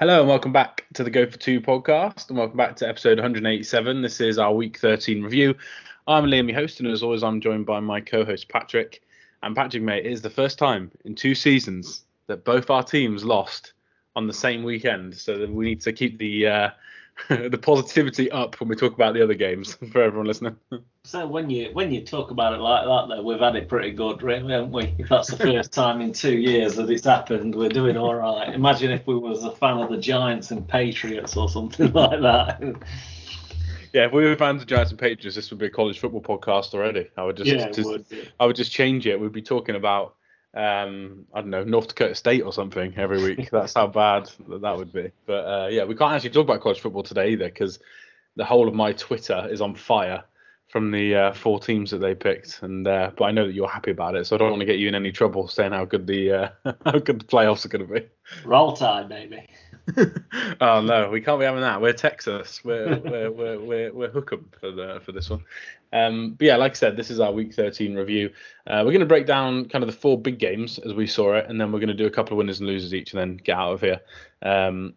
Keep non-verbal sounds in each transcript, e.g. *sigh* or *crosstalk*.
Hello and welcome back to the Go for Two podcast, and welcome back to episode 187. This is our week 13 review. I'm Liam, your host, and as always, I'm joined by my co-host Patrick. And Patrick, mate, it is the first time in two seasons that both our teams lost on the same weekend, so we need to keep the uh, *laughs* the positivity up when we talk about the other games *laughs* for everyone listening. So when you when you talk about it like that, though, we've had it pretty good, really, haven't we? If that's the first *laughs* time in two years that it's happened, we're doing all right. Imagine if we was a fan of the Giants and Patriots or something like that. Yeah, if we were fans of Giants and Patriots, this would be a college football podcast already. I would just, Yeah, just would. I would just change it. We'd be talking about um, I don't know North Dakota State or something every week. *laughs* That's how bad that, that would be. But uh, yeah, we can't actually talk about college football today either because the whole of my Twitter is on fire from the uh, four teams that they picked. And uh, but I know that you're happy about it, so I don't want to get you in any trouble saying how good the uh, *laughs* how good the playoffs are going to be. Roll Tide, baby. *laughs* oh no, we can't be having that. We're Texas. We're we're we're we're, we're for the for this one. Um, but yeah, like I said, this is our week 13 review. Uh, we're going to break down kind of the four big games as we saw it, and then we're going to do a couple of winners and losers each, and then get out of here. Um,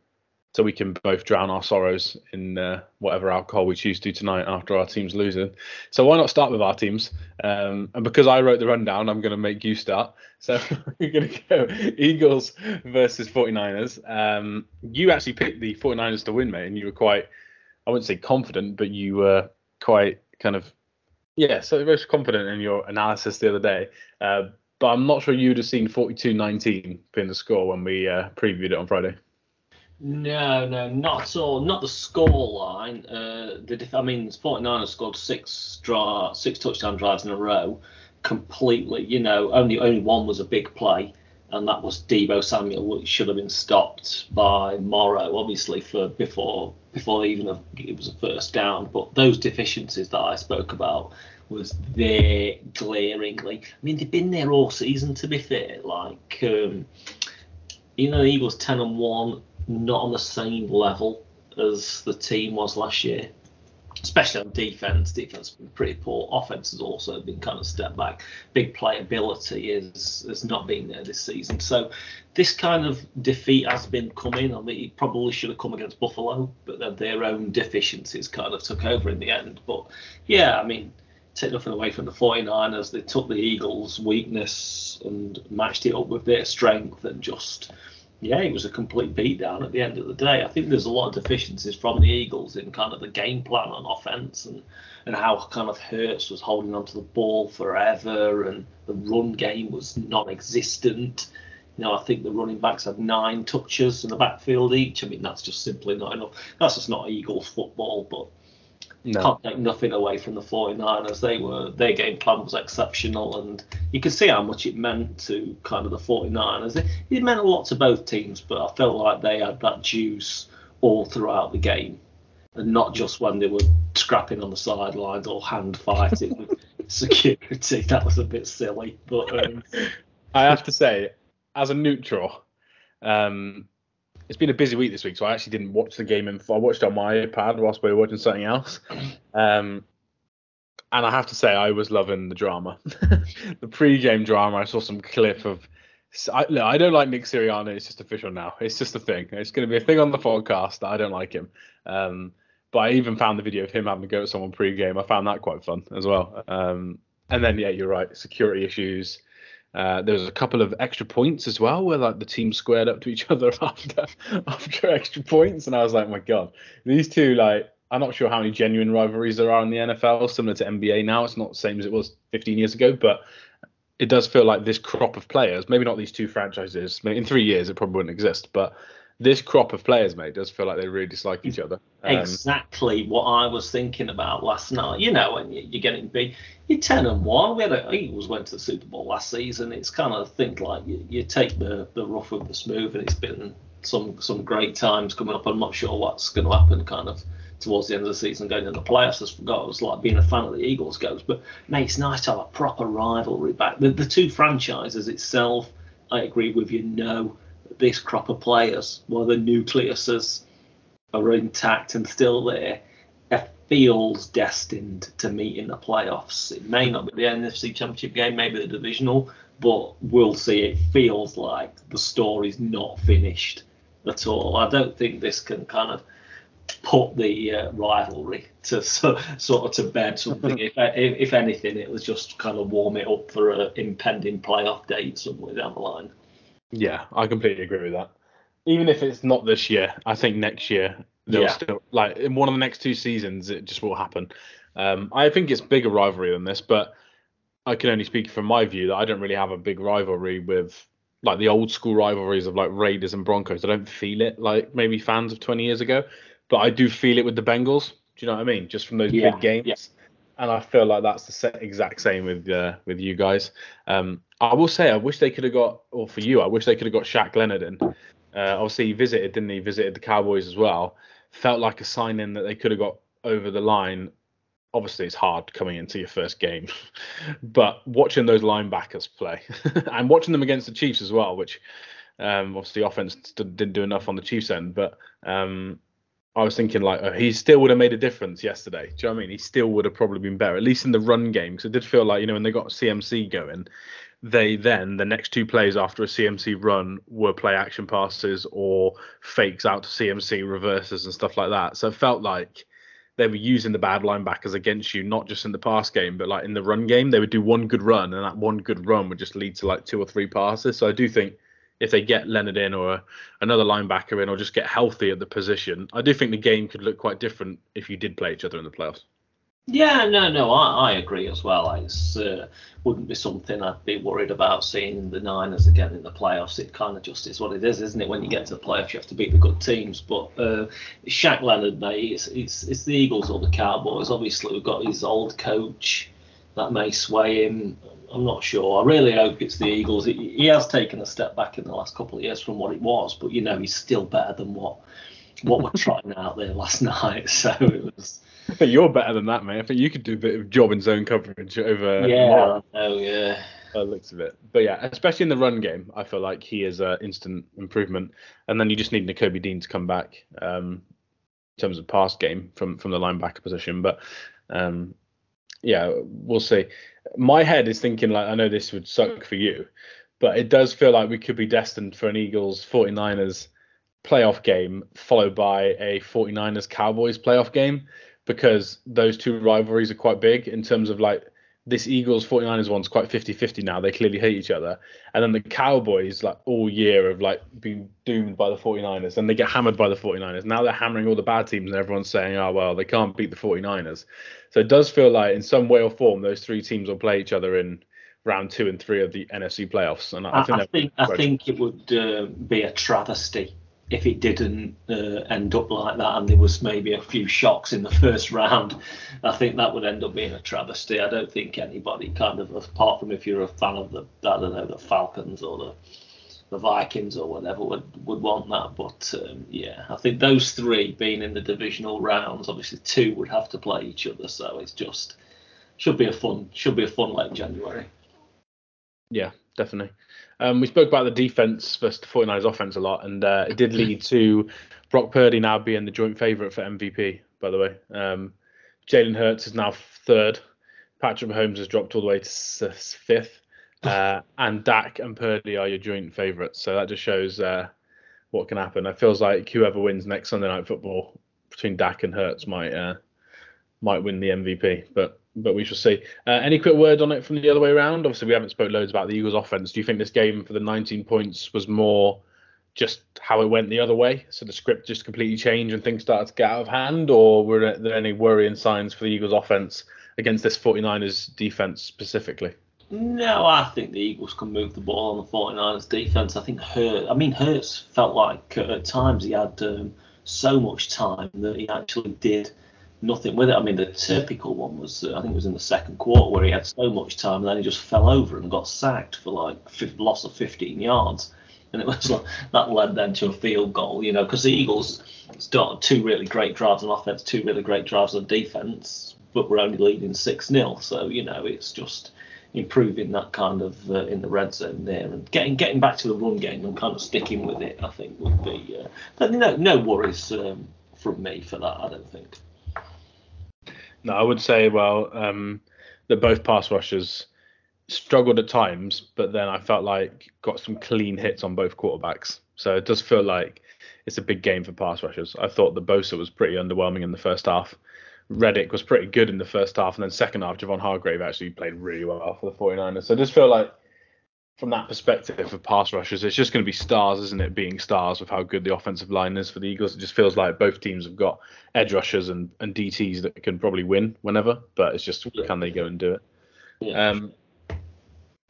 so we can both drown our sorrows in uh, whatever alcohol we choose to tonight after our team's losing. So why not start with our teams? Um, and because I wrote the rundown, I'm going to make you start. So *laughs* we're going to go Eagles versus 49ers. Um, you actually picked the 49ers to win, mate, and you were quite, I wouldn't say confident, but you were quite kind of, yeah, so very confident in your analysis the other day. Uh, but I'm not sure you would have seen 42-19 being the score when we uh, previewed it on Friday. No, no, not at all. Not the score line. Uh, the def- I mean, 49ers scored six draw, six touchdown drives in a row, completely. You know, only only one was a big play, and that was Deebo Samuel, which should have been stopped by Morrow, obviously for before before even have, it was a first down. But those deficiencies that I spoke about was there glaringly. I mean, they've been there all season. To be fair, like. Um, you know, the Eagles 10 and 1, not on the same level as the team was last year, especially on defense. Defense has been pretty poor. Offense has also been kind of step back. Big playability is has not been there this season. So this kind of defeat has been coming. I mean, it probably should have come against Buffalo, but then their own deficiencies kind of took over in the end. But yeah, I mean, take nothing away from the 49ers. They took the Eagles' weakness and matched it up with their strength and just, yeah, it was a complete beatdown at the end of the day. I think there's a lot of deficiencies from the Eagles in kind of the game plan on offense and, and how kind of Hurts was holding onto the ball forever and the run game was non existent. You know, I think the running backs had nine touches in the backfield each. I mean, that's just simply not enough. That's just not Eagles football, but No. can't take nothing away from the 49ers. They were their game plan was exceptional, and you can see how much it meant to kind of the 49ers. It, it meant a lot to both teams, but I felt like they had that juice all throughout the game, and not just when they were scrapping on the sidelines or hand fighting with *laughs* security. That was a bit silly, but um, *laughs* I have to say, as a neutral, um, it's been a busy week this week, so I actually didn't watch the game. In, I watched on my iPad whilst we were watching something else. Um, and I have to say, I was loving the drama, *laughs* the pre-game drama. I saw some clip of. I, look, I don't like Nick Sirianni. It's just official now. It's just a thing. It's going to be a thing on the podcast that I don't like him. Um, but I even found the video of him having to go at someone pre-game. I found that quite fun as well. Um, and then yeah, you're right. Security issues. Uh, there was a couple of extra points as well, where like the team squared up to each *laughs* other after after extra points, and I was like, my god, these two like I'm not sure how many genuine rivalries there are in the NFL, similar to NBA now. It's not the same as it was 15 years ago, but it does feel like this crop of players, maybe not these two franchises, in three years it probably wouldn't exist, but this crop of players, mate, does feel like they really dislike each other. Um, exactly what I was thinking about last night. You know, when you- you're getting big, you're ten and one. We had a, Eagles went to the Super Bowl last season. It's kind of think like you, you take the the rough with the smooth, and it's been some some great times coming up. I'm not sure what's going to happen, kind of towards the end of the season, going into the playoffs. As forgot, it was like being a fan of the Eagles goes, but mate, it's nice to have a proper rivalry back. The the two franchises itself, I agree with you. No, this crop of players, while the nucleuses are intact and still there, it feels destined to meet in the playoffs. It may not be the NFC Championship game, maybe the divisional, but we'll see. It feels like the story's not finished at all. I don't think this can kind of put the uh, rivalry to *laughs* so, sort of to bed. Something, if, if, if anything, it was just kind of warm it up for an impending playoff date somewhere down the line. Yeah, I completely agree with that. Even if it's not this year, I think next year they'll yeah. still like in one of the next two seasons it just will happen. Um, I think it's bigger rivalry than this, but I can only speak from my view that I don't really have a big rivalry with like the old school rivalries of like Raiders and Broncos. I don't feel it like maybe fans of 20 years ago, but I do feel it with the Bengals. Do you know what I mean? Just from those yeah, big games. Yeah. And I feel like that's the exact same with uh, with you guys. Um, I will say I wish they could have got, or for you, I wish they could have got Shaq Leonard in. Uh, obviously, he visited, didn't he? Visited the Cowboys as well. Felt like a sign in that they could have got over the line obviously it's hard coming into your first game, *laughs* but watching those linebackers play *laughs* and watching them against the Chiefs as well, which um, obviously offense didn't do enough on the Chiefs end, but um, I was thinking like uh, he still would have made a difference yesterday. Do you know what I mean? He still would have probably been better, at least in the run game, because it did feel like you know when they got CMC going, they then the next two plays after a CMC run were play action passes or fakes out to CMC reverses and stuff like that. So it felt like they were using the bad linebackers against you, not just in the pass game, but like in the run game. They would do one good run, and that one good run would just lead to like two or three passes. So I do think if they get Leonard in or another linebacker in, or just get healthy at the position, I do think the game could look quite different if you did play each other in the playoffs. Yeah, no, no, I, I agree as well. It uh, wouldn't be something I'd be worried about seeing the Niners again in the playoffs. It kind of just is what it is, isn't it? When you get to the playoffs, you have to beat the good teams. But uh, Shaq Leonard, mate, it's, it's, it's the Eagles or the Cowboys. Obviously, we've got his old coach that may sway him. I'm not sure. I really hope it's the Eagles. He, has taken a step back in the last couple of years from what it was, but you know he's still better than what what we're trying out there last *laughs* night. So it was I think you're better than that, mate. I think you could do a bit of job in zone coverage over. Yeah. Oh yeah. By looks of it, but yeah, especially in the run game, I feel like he is an instant improvement. And then you just need Nakobe Dean to come back um, in terms of pass game from from the linebacker position. But um, yeah, we'll see. My head is thinking like I know this would suck mm. for you, but it does feel like we could be destined for an Eagles 49ers playoff game followed by a 49ers Cowboys playoff game because those two rivalries are quite big in terms of like this Eagles 49ers one's quite 50-50 now. They clearly hate each other. And then the Cowboys like all year have like been doomed by the 49ers and they get hammered by the 49ers. Now they're hammering all the bad teams and everyone's saying, "Oh, well, they can't beat the 49ers." So it does feel like in some way or form those three teams will play each other in round 2 and 3 of the NFC playoffs. And I, I think I think, I think it would uh, be a travesty if it didn't uh, end up like that and there was maybe a few shocks in the first round, I think that would end up being a travesty. I don't think anybody kind of, apart from if you're a fan of the, I don't know, the Falcons or the the Vikings or whatever would would want that. But um, yeah, I think those three being in the divisional rounds, obviously two would have to play each other, so it's just should be a fun should be a fun late January. Yeah, definitely. Um, we spoke about the defense versus the 49ers offense a lot, and uh, it did *laughs* lead to Brock Purdy now being the joint favorite for MVP, by the way. Um, Jalen Hurts is now third. Patrick Mahomes has dropped all the way to fifth. *laughs* Uh, and Dak and Purdy are your joint favourites. So that just shows uh, what can happen. It feels like whoever wins next Sunday Night Football between Dak and Hurts might uh, might win the MVP. But but we shall see. Uh, any quick word on it from the other way around? Obviously, we haven't spoke loads about the Eagles' offense. Do you think this game for the 19 points was more just how it went the other way? So the script just completely changed and things started to get out of hand, or were there any worrying signs for the Eagles' offense against this 49ers defense specifically? No, I think the Eagles can move the ball on the 49ers defense. I think Hurt, I mean, Hurts felt like at times he had um, so much time that he actually did nothing with it. I mean, the typical one was uh, I think it was in the second quarter where he had so much time and then he just fell over and got sacked for like loss of 15 yards, and it was like, that led then to a field goal. You know, because the Eagles started two really great drives on offense, two really great drives on defense, but we're only leading six 0 So you know, it's just improving that kind of uh, in the red zone there and getting getting back to the run game and kind of sticking with it. I think would be uh, no no worries um, from me for that. I don't think. No, I would say well um, that both pass rushers struggled at times, but then I felt like got some clean hits on both quarterbacks. So it does feel like it's a big game for pass rushers. I thought the Bosa was pretty underwhelming in the first half. Reddick was pretty good in the first half, and then second half, Javon Hargrave actually played really well for the 49ers. So I just feel like, from that perspective of pass rushers, it's just going to be stars, isn't it? Being stars with how good the offensive line is for the Eagles. It just feels like both teams have got edge rushers and, and DTs that can probably win whenever, but it's just Yeah. can they go and do it? Yeah. Um,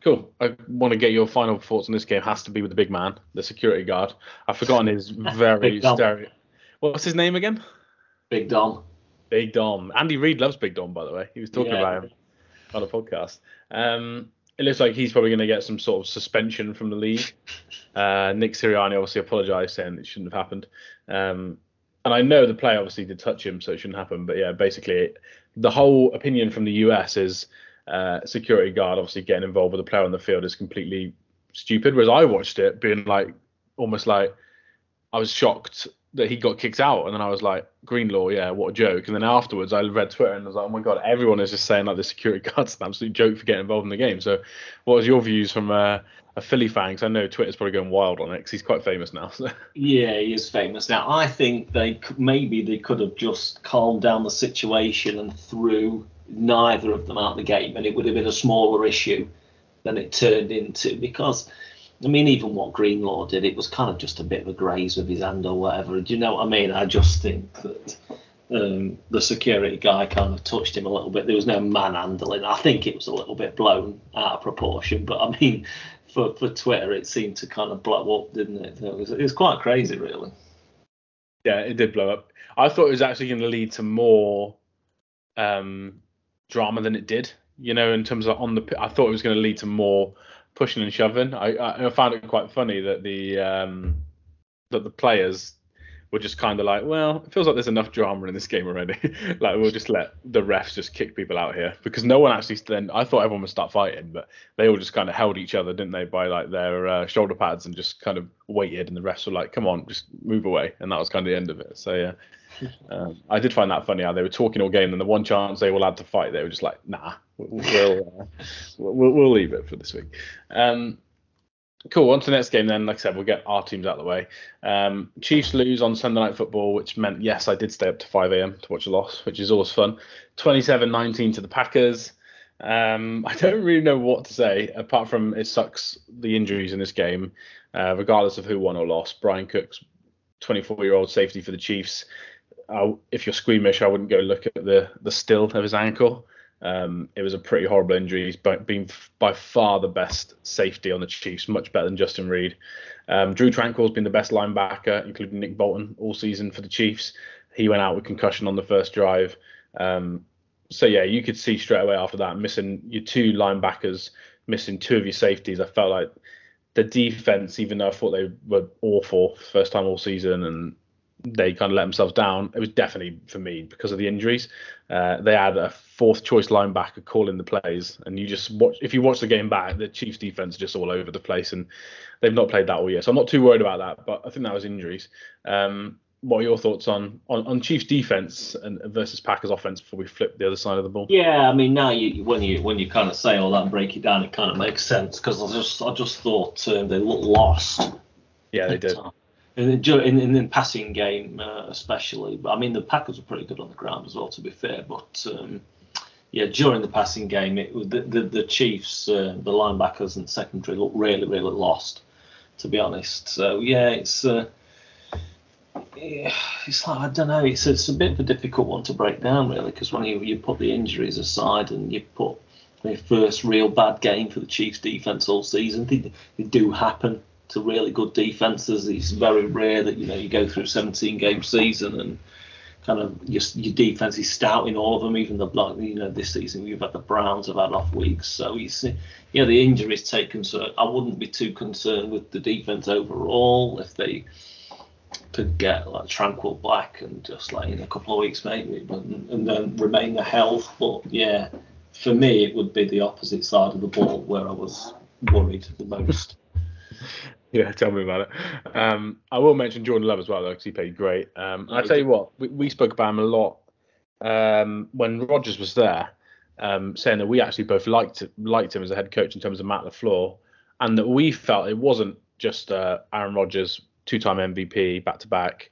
cool. I want to get your final thoughts on this game. Has to be with the big man, the security guard. I've forgotten his *laughs* very stereo. What's his name again? Big Dom. Big Dom. Andy Reid loves Big Dom, by the way. He was talking Yeah. about him on a podcast. Um, it looks like he's probably going to get some sort of suspension from the league. *laughs* Uh, Nick Sirianni obviously apologised, saying it shouldn't have happened. Um, and I know the player obviously did touch him, so it shouldn't happen. But yeah, basically, the whole opinion from the US is uh, security guard obviously getting involved with the player on the field is completely stupid. Whereas I watched it being like almost like I was shocked that he got kicked out, and then I was like, Greenlaw, yeah, what a joke. And then afterwards, I read Twitter and I was like, oh my god, everyone is just saying like the security *laughs* guard's an absolute joke for getting involved in the game. So, what was your views from uh, a Philly fan? Because I know Twitter's probably going wild on it because he's quite famous now. *laughs* So. Yeah, he is famous now. I think they maybe they could have just calmed down the situation and threw neither of them out the game, and it would have been a smaller issue than it turned into. Because, I mean, even what Greenlaw did, it was kind of just a bit of a graze with his hand or whatever. Do you know what I mean? I just think that um, the security guy kind of touched him a little bit. There was no manhandling. I think it was a little bit blown out of proportion, but I mean, for, for Twitter, it seemed to kind of blow up, didn't it? It was, it was quite crazy, really. Yeah, it did blow up. I thought it was actually going to lead to more um, drama than it did. You know, in terms of on the, I thought it was going to lead to more pushing and shoving. I, I, I found it quite funny that the um, that the players were just kind of like, well, it feels like there's enough drama in this game already. *laughs* like we'll just let the refs just kick people out here because no one actually. Then I thought everyone would start fighting, but they all just kind of held each other, didn't they, by like their uh, shoulder pads and just kind of waited, and the refs were like, come on, just move away, and that was kind of the end of it. So yeah. *laughs* Um, I did find that funny how they were talking all game, and the one chance they all had to fight, they were just like, "Nah, we'll uh, we'll, we'll leave it for this week." Um, cool. On to the next game then. Like I said, we'll get our teams out of the way. Um, Chiefs lose on Sunday Night Football, which meant yes, I did stay up to 5 a.m. to watch a loss, which is always fun. 27-19 to the Packers. Um, I don't really know what to say apart from it sucks the injuries in this game, uh, regardless of who won or lost. Bryan Cook's 24-year-old safety for the Chiefs. I, if you're squeamish, I wouldn't go look at the the still of his ankle. Um, it was a pretty horrible injury. He's been by far the best safety on the Chiefs, much better than Justin Reid. Um, Drue Tranquill's been the best linebacker, including Nick Bolton, all season for the Chiefs. He went out with concussion on the first drive. Um, so yeah, you could see straight away after that, missing your two linebackers, missing two of your safeties. I felt like the defense, even though I thought they were awful first time all season and they kind of let themselves down. It was definitely for me because of the injuries. Uh, they had a fourth choice linebacker calling the plays, and you just watch. If you watch the game back, the Chiefs defense is just all over the place, and they've not played that all year. So I'm not too worried about that, but I think that was injuries. Um, what are your thoughts on on, on Chiefs defense and versus Packers offense before we flip the other side of the ball? Yeah, I mean now you when you when you kind of say all that and break it down, it kind of makes sense because I just I just thought um, they looked lost. Yeah, they did. In in, in the passing game, uh, especially. But I mean, the Packers were pretty good on the ground as well, to be fair. But um, yeah, during the passing game, it the the, the Chiefs, uh, the linebackers and secondary looked really, really lost, to be honest. So yeah, it's. Uh, yeah, it's like I don't know. It's it's a bit of a difficult one to break down, really, because when you you put the injuries aside and you put the first real bad game for the Chiefs defense all season, they, they do happen to really good defenses. It's very rare that you know you go through a 17 game season and kind of your, your defense is stout in all of them. Even the like you know this season we've had the Browns have had off weeks, so you see, yeah, the injuries taken. So I wouldn't be too concerned with the defense overall if they could get like Tranquill black and just like in a couple of weeks maybe, but, and then remain the health. But yeah, for me it would be the opposite side of the ball where I was worried the most. *laughs* Yeah, *laughs* tell me about it. Um, I will mention Jordan Love as well, though, because he played great. Um, I tell you what, we, we spoke about him a lot um, when Rodgers was there, um, saying that we actually both liked liked him as a head coach in terms of Matt LaFleur, and that we felt it wasn't just uh, Aaron Rodgers two-time MVP back to back.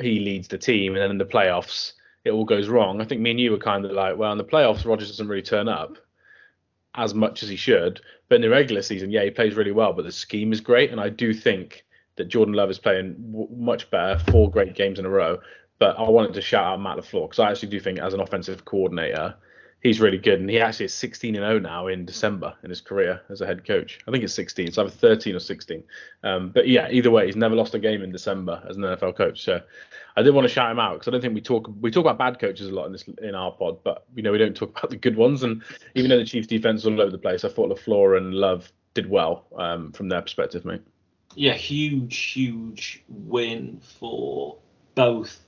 He leads the team, and then in the playoffs, it all goes wrong. I think me and you were kind of like, well, in the playoffs, Rodgers doesn't really turn up as much as he should. But in the regular season, yeah, he plays really well. But the scheme is great, and I do think that Jordan Love is playing w- much better, four great games in a row. But I wanted to shout out Matt LaFleur because I actually do think, as an offensive coordinator, he's really good. And he actually is 16 and 0 now in December in his career as a head coach. I think it's 16, so either 13 or 16. Um, but yeah, either way, he's never lost a game in December as an NFL coach. So I did want to shout him out because I don't think we talk we talk about bad coaches a lot in this in our pod, but you know we don't talk about the good ones. And even though the Chiefs' defense all over the place, I thought LaFleur and Love did well um, from their perspective, mate. Yeah, huge, huge win for both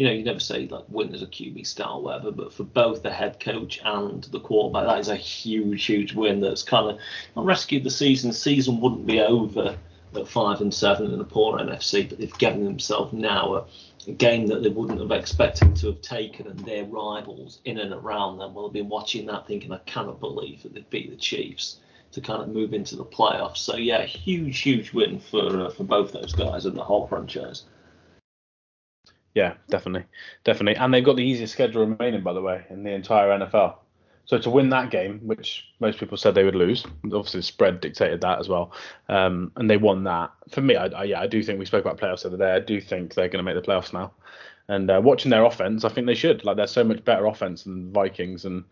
you know, you never say like win as a QB or whatever, but for both the head coach and the quarterback, that is a huge, huge win that's kind of not rescued the season. The season wouldn't be over at five and seven in a poor NFC, but they've given themselves now a, a, game that they wouldn't have expected to have taken, and their rivals in and around them will have been watching that thinking, I cannot believe that they beat the Chiefs to kind of move into the playoffs. So yeah, huge, huge win for uh, for both those guys and the whole franchise. Yeah, definitely, definitely, and they've got the easiest schedule remaining, by the way, in the entire NFL. So to win that game, which most people said they would lose, obviously the spread dictated that as well, um, and they won that. For me, I, I, yeah, I do think we spoke about playoffs over there. I do think they're going to make the playoffs now. And uh, watching their offense, I think they should. Like they're so much better offense than Vikings, and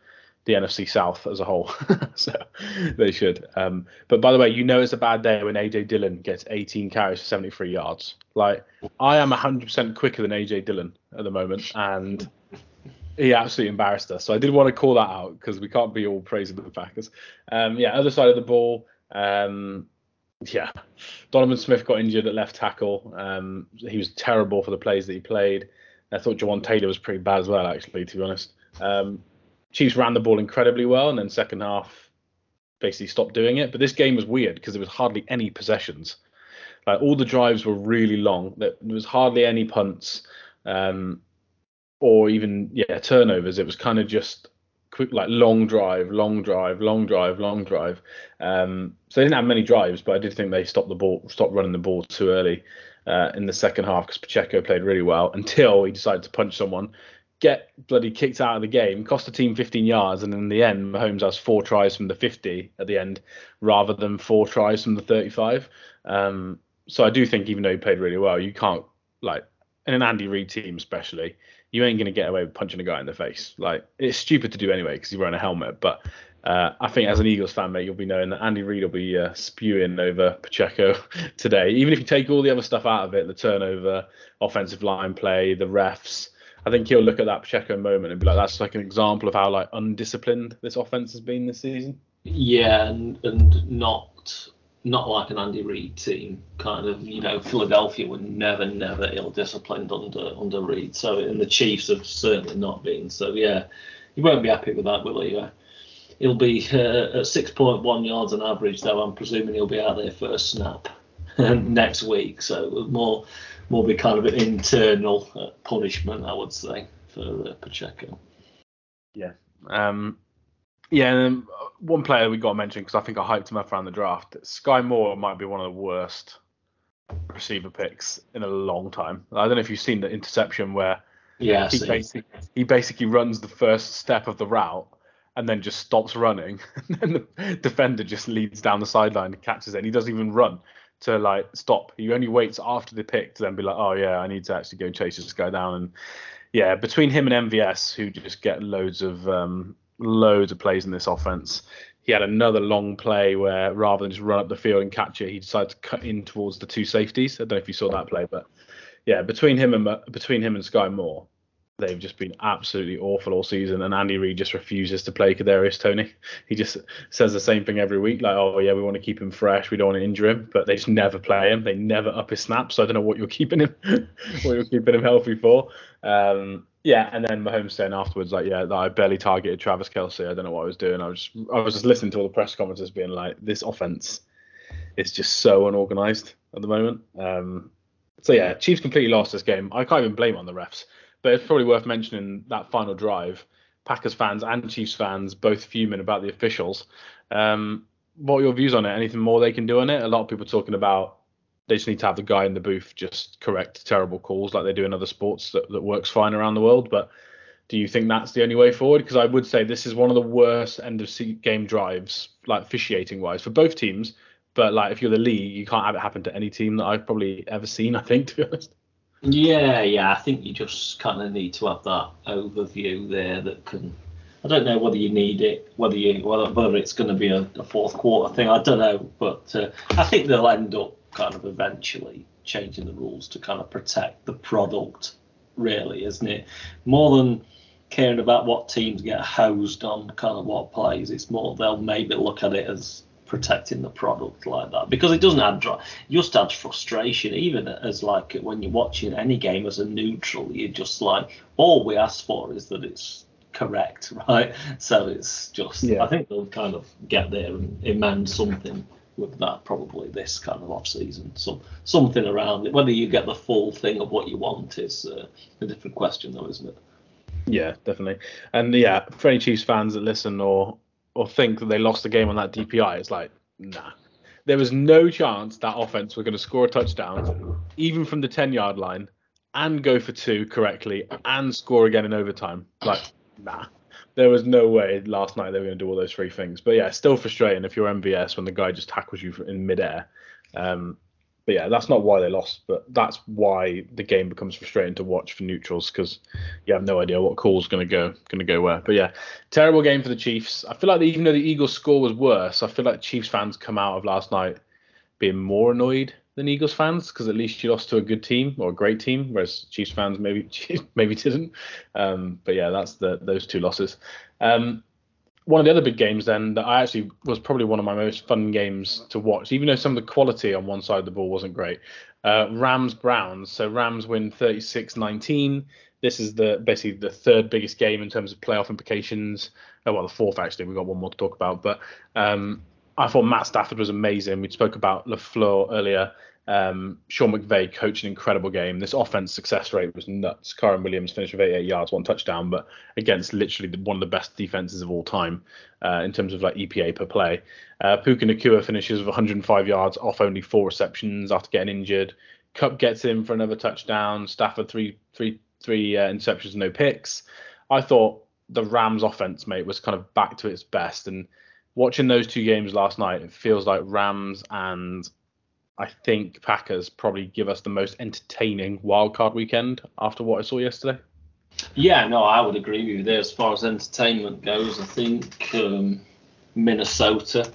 the NFC South as a whole. *laughs* so they should. Um, but by the way, you know it's a bad day when AJ Dillon gets 18 carries for 73 yards. Like I am 100% quicker than AJ Dillon at the moment, and he absolutely embarrassed us. So I did want to call that out because we can't be all praising the Packers. Um, yeah, other side of the ball. Um, yeah, Donovan Smith got injured at left tackle. Um, he was terrible for the plays that he played. I thought Jawaan Taylor was pretty bad as well, actually, to be honest. Um, Chiefs ran the ball incredibly well, and then second half basically stopped doing it. But this game was weird because there was hardly any possessions. Like all the drives were really long. There was hardly any punts, um, or even yeah turnovers. It was kind of just quick, like long drive, long drive, long drive, long drive. Um, so they didn't have many drives, but I did think they stopped the ball, stopped running the ball too early uh, in the second half because Pacheco played really well until he decided to punch someone get bloody kicked out of the game, cost the team 15 yards, and in the end, Mahomes has four tries from the 50 at the end rather than four tries from the 35. Um, so I do think even though he played really well, you can't like in an Andy Reid team especially, you ain't gonna get away with punching a guy in the face. Like it's stupid to do anyway because you're wearing a helmet, but. Uh, I think as an Eagles fan, mate, you'll be knowing that Andy Reid will be uh, spewing over Pacheco *laughs* today. Even if you take all the other stuff out of it, the turnover, offensive line play, the refs, I think he'll look at that Pacheco moment and be like, that's like an example of how like undisciplined this offense has been this season. Yeah, and and not not like an Andy Reid team. Kind of, you know, Philadelphia were never, never ill-disciplined under under Reid. So, and the Chiefs have certainly not been. So, yeah, he won't be happy with that, will he? Uh, he'll be uh, at 6.1 yards on average, though. I'm presuming he'll be out there first snap *laughs* next week. So more more be kind of an internal uh, punishment, I would say, for uh, Pacheco. Yeah. Um, yeah, and one player we got to mention because I think I hyped him up around the draft. Skyy Moore might be one of the worst receiver picks in a long time. I don't know if you've seen the interception where yeah, he, basically, he basically runs the first step of the route and then just stops running. *laughs* and the defender just leads down the sideline and catches it. And he doesn't even run to like stop. He only waits after the pick to then be like, oh yeah, I need to actually go and chase this guy down. And yeah, between him and MVS, who just get loads of um, loads of plays in this offense, he had another long play where rather than just run up the field and catch it, he decided to cut in towards the two safeties. I don't know if you saw that play, but yeah, between him and between him and Skyy Moore, they've just been absolutely awful all season, and Andy Reid just refuses to play Kadarius Toney. He just says the same thing every week, like, "Oh yeah, we want to keep him fresh, we don't want to injure him," but they just never play him. They never up his snaps. So I don't know what you're keeping him, *laughs* what you're keeping him healthy for. Um, yeah, and then Mahomes saying afterwards, like, "Yeah, I barely targeted Travis Kelce. I don't know what I was doing. I was just, I was just listening to all the press conferences, being like, this offense is just so unorganized at the moment." Um, so yeah, Chiefs completely lost this game. I can't even blame on the refs. But it's probably worth mentioning that final drive. Packers fans and Chiefs fans both fuming about the officials. Um, what are your views on it? Anything more they can do on it? A lot of people talking about they just need to have the guy in the booth just correct terrible calls like they do in other sports that, that works fine around the world. But do you think that's the only way forward? Because I would say this is one of the worst end of game drives, like officiating wise, for both teams. But like if you're the league, you can't have it happen to any team that I've probably ever seen. *laughs* I think to be honest. Yeah, yeah. I think you just kind of need to have that overview there that can. I don't know whether you need it, whether you whether, it's going to be a, a fourth quarter thing. I don't know, but uh, I think they'll end up kind of eventually changing the rules to kind of protect the product, really, isn't it? More than caring about what teams get hosed on kind of what plays. It's more they'll maybe look at it as protecting the product like that because it doesn't add just adds frustration even as like when you're watching any game as a neutral you're just like all we ask for is that it's correct *laughs* right so it's just yeah. i think they'll kind of get there and amend something with that probably this kind of off season some something around it whether you get the full thing of what you want is uh, a different question though isn't it yeah, definitely. And yeah, for any Chiefs fans that listen or or think that they lost the game on that DPI, it's like, nah. There was no chance that offense were going to score a touchdown, even from the 10 yard line, and go for two correctly and score again in overtime. Like, nah. There was no way last night they were going to do all those three things. But yeah, still frustrating if you're MVS when the guy just tackles you in midair. Um, but yeah, that's not why they lost, but that's why the game becomes frustrating to watch for neutrals because you have no idea what call's going to go going to go where. But yeah, terrible game for the Chiefs. I feel like even though the Eagles score was worse, I feel like Chiefs fans come out of last night being more annoyed than Eagles fans because at least you lost to a good team or a great team, whereas Chiefs fans maybe *laughs* maybe didn't. Um, but yeah, that's the those two losses. Um, one of the other big games then that I actually was probably one of my most fun games to watch, even though some of the quality on one side of the ball wasn't great. Uh, Rams Browns. So Rams win 36-19. This is the basically the third biggest game in terms of playoff implications. Oh, well, the fourth actually. We've got one more to talk about, but um, I thought Matt Stafford was amazing. We spoke about LaFleur earlier. Um, Sean McVay coached an incredible game. This offense success rate was nuts. Kyren Williams finished with 88 yards, one touchdown, but against literally the, one of the best defenses of all time uh, in terms of like EPA per play. Uh, Puka Nacua finishes with 105 yards off only four receptions after getting injured. Kupp gets in for another touchdown. Stafford three three three uh, interceptions, no picks. I thought the Rams offense, mate, was kind of back to its best. And watching those two games last night, it feels like Rams and I think Packers probably give us the most entertaining wildcard weekend after what I saw yesterday. Yeah, no, I would agree with you there. As far as entertainment goes, I think um, Minnesota,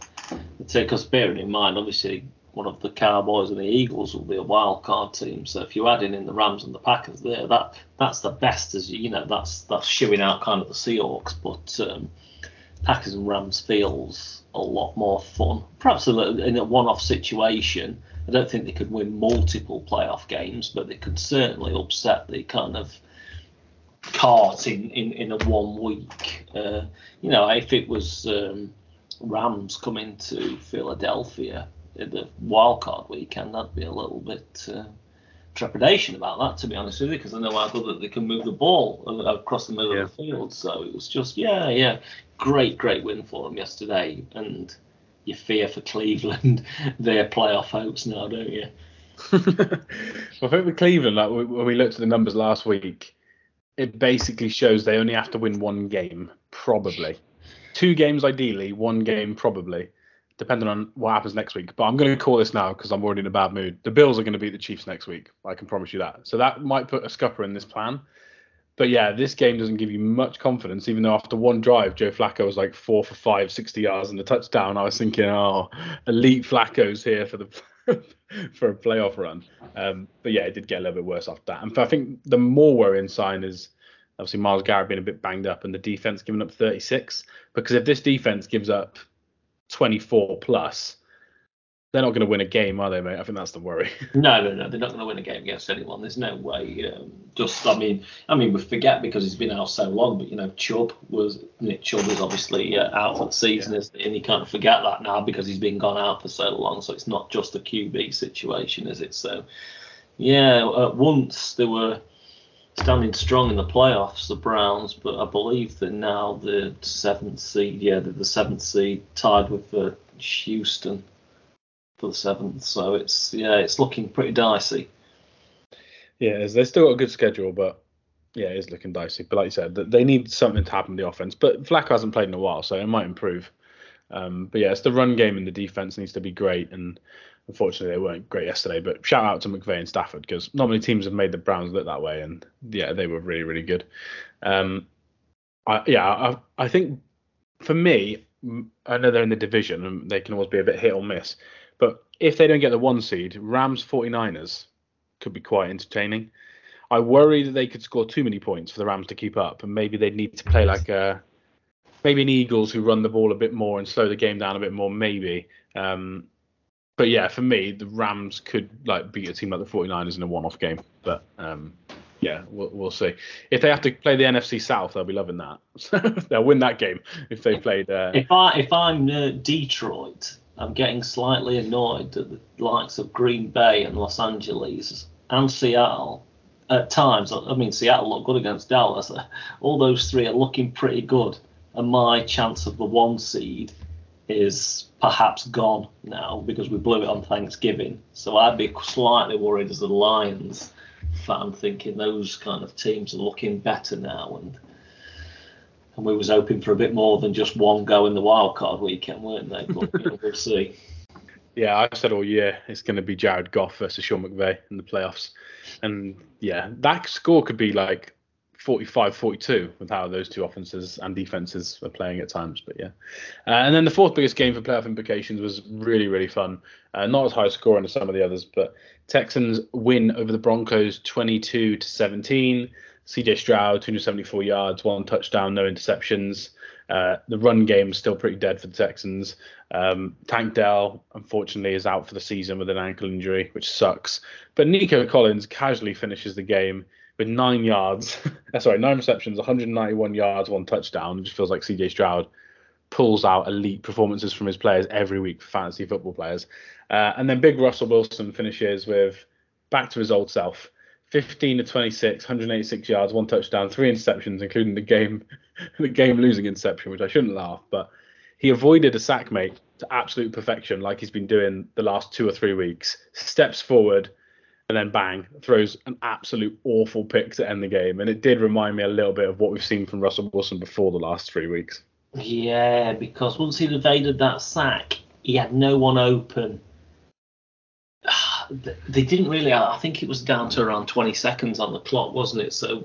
because bearing in mind, obviously, one of the Cowboys and the Eagles will be a wild card team. So if you add in, in the Rams and the Packers there, that that's the best as you know that's that's showing out kind of the Seahawks. But um, Packers and Rams feels a lot more fun. Perhaps a little, in a one-off situation I don't think they could win multiple playoff games, but they could certainly upset the kind of cart in, in, in a one week. Uh, you know, if it was um, Rams coming to Philadelphia in the wildcard weekend, that'd be a little bit uh, trepidation about that, to be honest with you, because I know how good that they can move the ball across the middle yeah. of the field. So it was just, yeah, yeah, great, great win for them yesterday. And you fear for Cleveland *laughs* their playoff hopes now, don't you? *laughs* well, I think with Cleveland, like when we looked at the numbers last week, it basically shows they only have to win one game, probably. Two games ideally, one game probably, depending on what happens next week. But I'm going to call this now because I'm already in a bad mood. The Bills are going to beat the Chiefs next week. I can promise you that. So that might put a scupper in this plan. But yeah, this game doesn't give you much confidence, even though after one drive, Joe Flacco was like four for five, 60 yards and a touchdown. I was thinking, oh, elite Flacco's here for the *laughs* for a playoff run. Um, but yeah, it did get a little bit worse after that. And I think the more worrying sign is obviously Myles Garrett being a bit banged up and the defense giving up 36. Because if this defense gives up 24 plus, they're not going to win a game, are they, mate? I think that's the worry. *laughs* no, no, no, they're not going to win a game against anyone. There's no way. Um, just, I mean, I mean, we forget because he's been out so long, but you know, Chubb was Nick Chubb was obviously uh, out for the season, yeah. and you kind of forget that now because he's been gone out for so long. So it's not just a QB situation, is it? So, yeah, at once they were standing strong in the playoffs, the Browns, but I believe they're now the seventh seed. Yeah, they're the seventh seed, tied with uh, Houston for the seventh. So it's yeah, it's looking pretty dicey. Yeah, they've still got a good schedule, but yeah, it is looking dicey. But like you said, they need something to happen in the offense. But Flacco hasn't played in a while, so it might improve. Um, but yeah, it's the run game and the defense needs to be great. And unfortunately, they weren't great yesterday. But shout out to McVay and Stafford because not many teams have made the Browns look that way, and yeah, they were really really good. Um, I, yeah, I, I think for me, I know they're in the division and they can always be a bit hit or miss. But if they don't get the one seed, Rams 49ers could be quite entertaining. I worry that they could score too many points for the Rams to keep up, and maybe they'd need to play like a maybe an Eagles who run the ball a bit more and slow the game down a bit more, maybe. Um, but yeah, for me, the Rams could like beat a team like the 49ers in a one-off game. But um, yeah, we'll, we'll see. If they have to play the NFC South, they'll be loving that. *laughs* they'll win that game if they played. Uh... If I if I'm uh, Detroit, I'm getting slightly annoyed that the likes of Green Bay and Los Angeles and Seattle at times. I mean, Seattle looked good against Dallas. *laughs* All those three are looking pretty good, and my chance of the one seed is perhaps gone now because we blew it on Thanksgiving. So I'd be slightly worried as a Lions fan, thinking those kind of teams are looking better now, and and we was hoping for a bit more than just one go in the wild card weekend, weren't they? But you know, we'll see. *laughs* Yeah, I've said all year it's going to be Jared Goff versus Sean McVay in the playoffs. And yeah, that score could be like 45 42 with how those two offenses and defenses are playing at times. But yeah. Uh, and then the fourth biggest game for playoff implications was really, really fun. Uh, not as high scoring as some of the others, but Texans win over the Broncos 22 to 17. CJ Stroud, 274 yards, one touchdown, no interceptions. Uh, the run game is still pretty dead for the Texans. Um, Tank Dell, unfortunately, is out for the season with an ankle injury, which sucks. But Nico Collins casually finishes the game with nine yards. *laughs* sorry, nine receptions, 191 yards, one touchdown. It just feels like CJ Stroud pulls out elite performances from his players every week for fantasy football players. Uh, and then big Russell Wilson finishes with back to his old self. 15 to 26, 186 yards, one touchdown, three interceptions, including the game, *laughs* the game losing interception, which I shouldn't laugh, but he avoided a sack mate to absolute perfection, like he's been doing the last two or three weeks. Steps forward, and then bang, throws an absolute awful pick to end the game. And it did remind me a little bit of what we've seen from Russell Wilson before the last three weeks. Yeah, because once he'd evaded that sack, he had no one open. They didn't really. I think it was down to around 20 seconds on the clock, wasn't it? So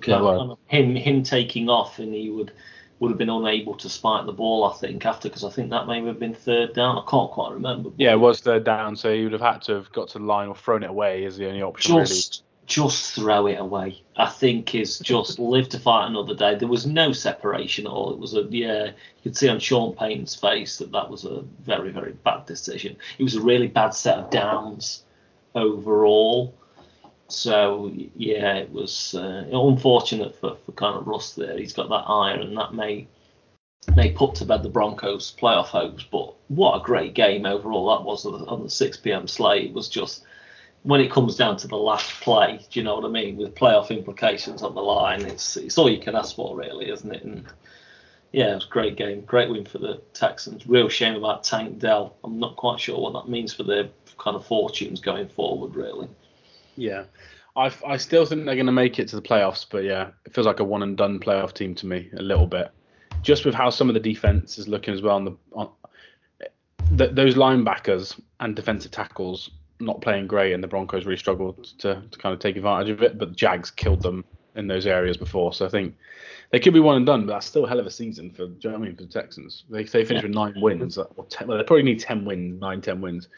him him taking off, and he would would have been unable to spike the ball. I think after because I think that may have been third down. I can't quite remember. Yeah, it was third down, so he would have had to have got to the line or thrown it away is the only option. Just really. just throw it away. I think is just *laughs* live to fight another day. There was no separation at all. It was a yeah. You could see on Sean Payton's face that that was a very very bad decision. It was a really bad set of downs overall. So yeah, it was uh, unfortunate for, for kind of Russ there. He's got that iron, and that may may put to bed the Broncos' playoff hopes. But what a great game overall that was on the 6 p.m. slate. It was just when it comes down to the last play, do you know what I mean? With playoff implications on the line, it's it's all you can ask for, really, isn't it? And yeah, it was a great game, great win for the Texans. Real shame about Tank Dell. I'm not quite sure what that means for their kind of fortunes going forward, really. Yeah. I, I still think they're going to make it to the playoffs, but yeah, it feels like a one and done playoff team to me a little bit. Just with how some of the defense is looking as well on the on, the, those linebackers and defensive tackles not playing great, and the Broncos really struggled to, to kind of take advantage of it. But the Jags killed them in those areas before, so I think they could be one and done. But that's still a hell of a season for. Do you know I mean for the Texans? They they finish yeah. with nine wins, or ten, well, they probably need ten wins, nine ten wins.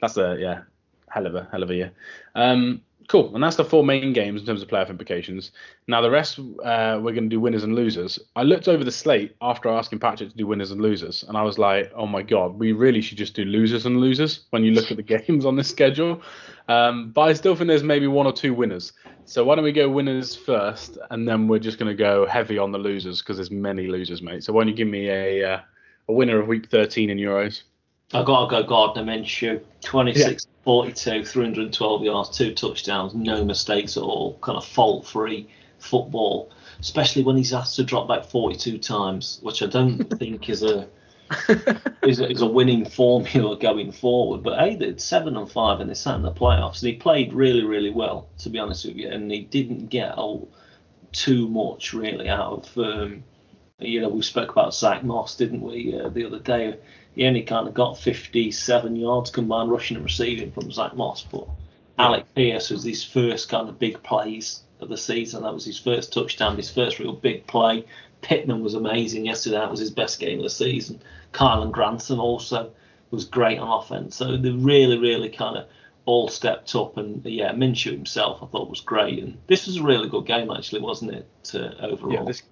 That's a yeah hell of a hell of a year. Um, cool, and that's the four main games in terms of playoff implications. Now the rest, uh, we're going to do winners and losers. I looked over the slate after asking Patrick to do winners and losers, and I was like, oh my god, we really should just do losers and losers when you look at the *laughs* games on this schedule. Um, but I still think there's maybe one or two winners. So why don't we go winners first, and then we're just going to go heavy on the losers because there's many losers, mate. So why don't you give me a uh, a winner of week 13 in Euros? I got to go Gardner Minshew, 26 yeah. 42, 312 yards, two touchdowns, no mistakes at all, kind of fault free football, especially when he's asked to drop back 42 times, which I don't *laughs* think is a is, a, is a winning formula going forward. But hey, they seven and five and they sat in the playoffs. And he played really, really well, to be honest with you. And he didn't get oh, too much really out of. Um, you know, we spoke about Zack Moss, didn't we, uh, the other day? He only kind of got 57 yards combined rushing and receiving from Zack Moss, but Alec Pierce was his first kind of big plays of the season. That was his first touchdown, his first real big play. Pittman was amazing yesterday. That was his best game of the season. Kylen Granson also was great on offense. So they really, really kind of all stepped up. And yeah, Minshew himself I thought was great. And this was a really good game actually, wasn't it? Uh, overall. Yeah, this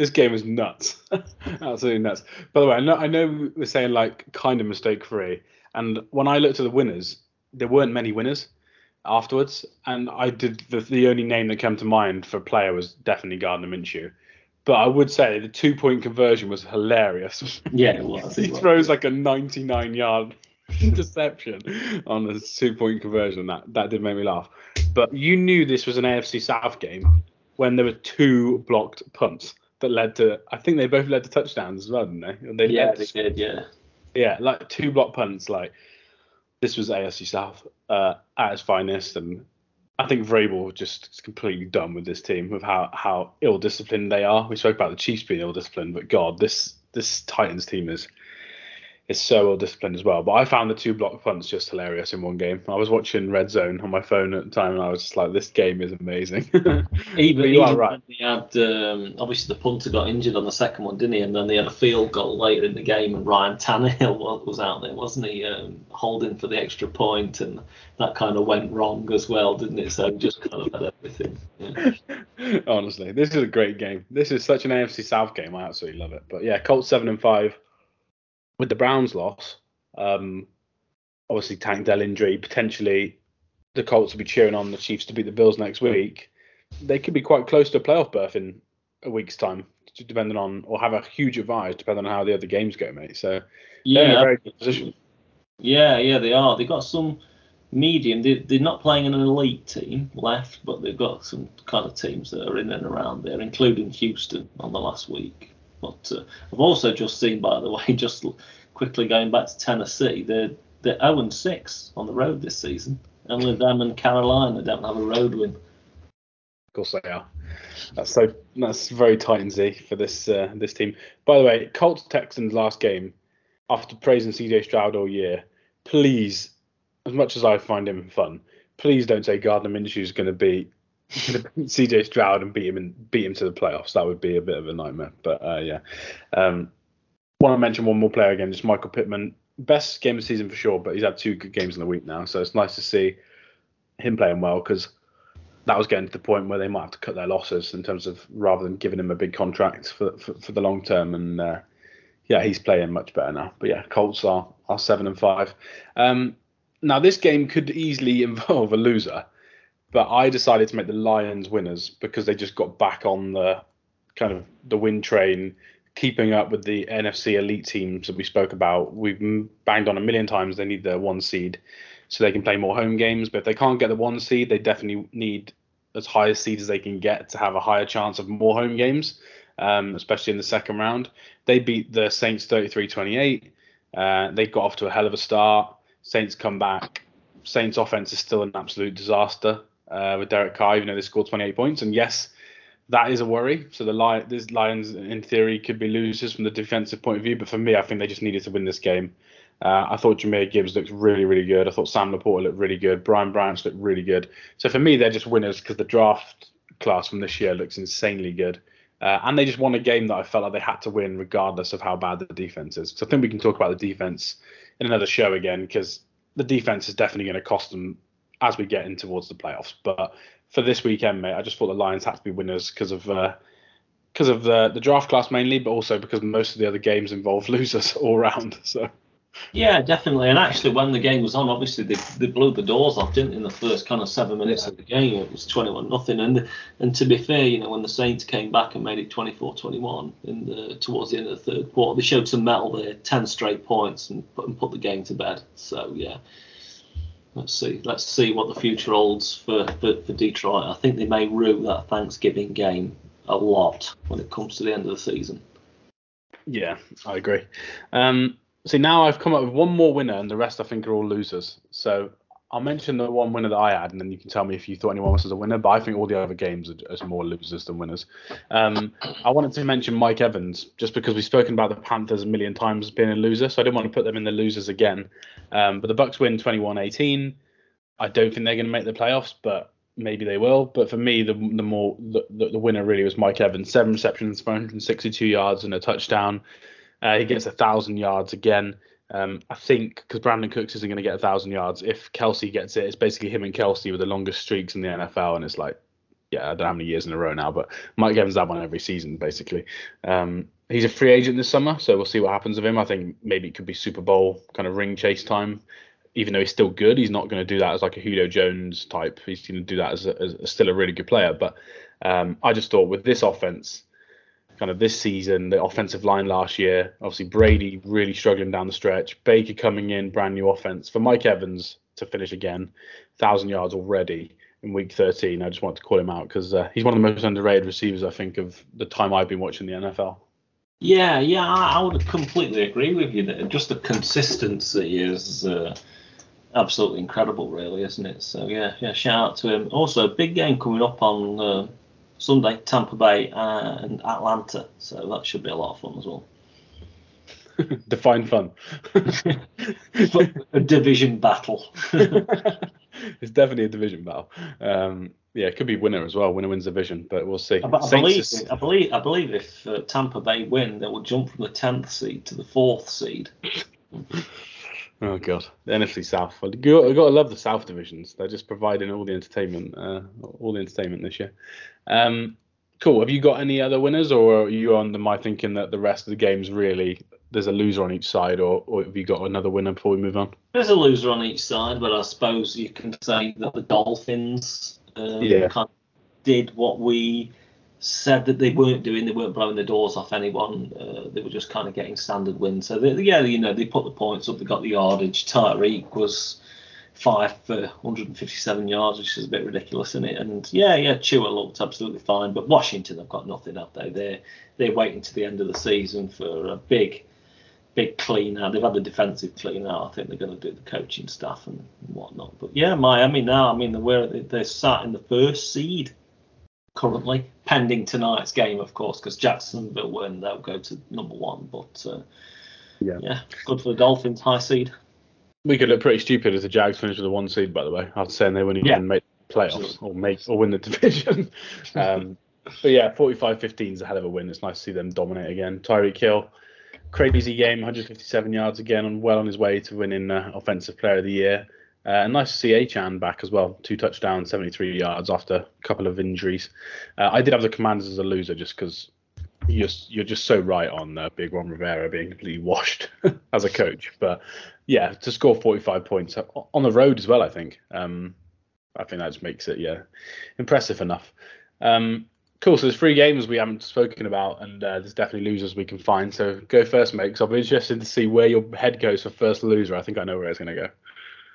this game was nuts, *laughs* absolutely nuts. By the way, I know I know we're saying like kind of mistake free, and when I looked at the winners, there weren't many winners afterwards, and I did the the only name that came to mind for player was definitely Gardner Minshew. But I would say the two point conversion was hilarious. *laughs* Yeah, it was. he throws like a 99 yard *laughs* interception on a two point conversion. That that did make me laugh. But you knew this was an AFC South game when there were two blocked punts that led to. I think they both led to touchdowns as well, didn't they? they yeah, they did. Yeah. Yeah, like two block punts. Like this was AFC South uh, at its finest, and I think Vrabel just is completely done with this team with how how ill disciplined they are. We spoke about the Chiefs being ill disciplined, but God, this this Titans team is is so well disciplined as well. But I found the two block punts just hilarious in one game. I was watching Red Zone on my phone at the time, and I was just like, "This game is amazing." *laughs* even you are right. They had um, obviously the punter got injured on the second one, didn't he? And then they had a field goal later in the game, and Ryan Tannehill *laughs* was, was out there, wasn't he, um, holding for the extra point, and that kind of went wrong as well, didn't it? So just kind of had everything. Yeah. *laughs* Honestly, this is a great game. This is such an AFC South game. I absolutely love it. But yeah, Colts seven and five with the Browns loss, um, obviously Tank Dell injury, potentially the Colts will be cheering on the Chiefs to beat the Bills next week. They could be quite close to a playoff berth in a week's time, depending on, or have a huge advantage depending on how the other games go, mate. So yeah, they're in a very good position. Yeah, yeah, they are. They've got some medium. They, they're not playing an elite team left, but they've got some kind of teams that are in and around there, including Houston on the last week. But uh, I've also just seen, by the *laughs* way, just quickly going back to Tennessee, they're they're 0 6 on the road this season. Only them and Carolina don't have a road win. Of course they are. That's so that's very Titansy for this uh, this team. By the way, Colts Texans last game. After praising CJ Stroud all year, please, as much as I find him fun, please don't say Gardner Minshew is going to be CJ *laughs* Stroud and beat him and beat him to the playoffs. That would be a bit of a nightmare. But uh, yeah, um, want to mention one more player again, just Michael Pittman. Best game of the season for sure, but he's had two good games in the week now, so it's nice to see him playing well because that was getting to the point where they might have to cut their losses in terms of rather than giving him a big contract for for, for the long term. And uh, yeah, he's playing much better now. But yeah, Colts are are seven and five. Um, now this game could easily *laughs* involve a loser but I decided to make the Lions winners because they just got back on the kind of the win train, keeping up with the NFC elite teams that we spoke about. We've banged on a million times they need the one seed so they can play more home games. But if they can't get the one seed, they definitely need as high a seed as they can get to have a higher chance of more home games, um, especially in the second round. They beat the Saints 33 28. Uh, they got off to a hell of a start. Saints come back. Saints offense is still an absolute disaster uh, with Derek Carr, even though they scored 28 points. And yes, that is a worry. So the Lions, these Lions, in theory, could be losers from the defensive point of view. But for me, I think they just needed to win this game. Uh, I thought Jahmyr Gibbs looked really, really good. I thought Sam LaPorta looked really good. Brian Branch looked really good. So for me, they're just winners because the draft class from this year looks insanely good. Uh, and they just won a game that I felt like they had to win regardless of how bad the defense is. So I think we can talk about the defense in another show again because the defense is definitely going to cost them as we get in towards the playoffs. But for this weekend, mate, I just thought the Lions had to be winners because of because uh, of the the draft class mainly, but also because most of the other games involve *laughs* losers all round. So. Yeah, definitely. And actually, when the game was on, obviously they, they blew the doors off, didn't in the first kind of seven minutes yeah. of the game. It was 21 nothing. And and to be fair, you know, when the Saints came back and made it 24-21 in the towards the end of the third quarter, they showed some mettle there, 10 straight points, and put, and put the game to bed. So yeah, let's see. Let's see what the future holds for, for, for Detroit. I think they may rue that Thanksgiving game a lot when it comes to the end of the season. Yeah, I agree. Um, see, now I've come up with one more winner, and the rest I think are all losers. So I'll mention the one winner that I had, and then you can tell me if you thought anyone else was a winner. But I think all the other games are, are more losers than winners. Um, I wanted to mention Mike Evans just because we've spoken about the Panthers a million times being a loser, so I didn't want to put them in the losers again. Um, but the Bucs win 21-18. I don't think they're going to make the playoffs, but maybe they will. But for me, the the more the, the winner really was Mike Evans, seven receptions for 162 yards and a touchdown. Uh, he gets a thousand yards again. Um, I think because Brandin Cooks isn't going to get a thousand yards. If Kelce gets it, it's basically him and Kelce with the longest streaks in the NFL, and it's like, yeah, I don't know how many years in a row now, but Mike Evans that one every season basically. Um, he's a free agent this summer, so we'll see what happens with him. I think maybe it could be Super Bowl kind of ring chase time. Even though he's still good, he's not going to do that as like a Julio Jones type. He's going to do that as, a, as still a really good player. But um, I just thought with this offense, kind of this season, the offensive line last year. Obviously, Brady really struggling down the stretch. Baker coming in, brand new offense. For Mike Evans to finish again, thousand yards already in week 13. I just wanted to call him out because uh, he's one of the most underrated receivers, I think, of the time I've been watching the NFL. Yeah, yeah, I, I would completely agree with you. That just the consistency is uh, absolutely incredible, really, isn't it? So yeah, yeah, shout out to him. Also, big game coming up on uh, Sunday, Tampa Bay and Atlanta. So that should be a lot of fun as well. *laughs* Define fun. *laughs* a division battle. *laughs* it's definitely a division battle. Um, yeah, it could be winner as well. Winner wins division, but we'll see. I, I believe, I believe, I believe if uh, Tampa Bay win, they will jump from the tenth seed to the fourth seed. Oh god, the NFC South. Well, you got, got to love the South divisions. They're just providing all the entertainment, uh, all the entertainment this year. Um, cool. Have you got any other winners, or are you on the my thinking that the rest of the games really there's a loser on each side, or, or have you got another winner before we move on? There's a loser on each side, but I suppose you can say that the Dolphins um, yeah. kind of did what we said that they weren't doing. They weren't blowing the doors off anyone. Uh, they were just kind of getting standard wins. So they, yeah, you know, they put the points up. They got the yardage. Tyreek was five for 157 yards, which is a bit ridiculous, isn't it? And yeah, yeah, Tua looked absolutely fine. But Washington have got nothing, have they? They're they're waiting to the end of the season for a big. Big clean out. They've had the defensive clean out. I think they're going to do the coaching stuff and whatnot. But yeah, Miami now. I mean, they're they're sat in the first seed currently, pending tonight's game, of course, because Jacksonville win, they'll go to number one. But uh, yeah. yeah, good for the Dolphins, high seed. We could look pretty stupid if the Jags finish with a one seed, by the way. I'd say they wouldn't even yeah. make playoffs or make or win the *laughs* division. um, but yeah, 45-15 is a hell of a win. It's nice to see them dominate again. Tyreek Hill, crazy game, 157 yards again, and well on his way to winning uh, Offensive Player of the Year. Uh, and nice to see Achane back as well. Two touchdowns, 73 yards after a couple of injuries. Uh, I did have the Commanders as a loser just because you're, you're just so right on uh, Big Ron Rivera being completely washed *laughs* as a coach. But yeah, to score 45 points on the road as well, I think. Um, I think that just makes it, yeah, impressive enough. Um, cool. So there's three games we haven't spoken about, and uh, there's definitely losers we can find. So go first, mate, because I'll be interested to see where your head goes for first loser. I think I know where it's going to go.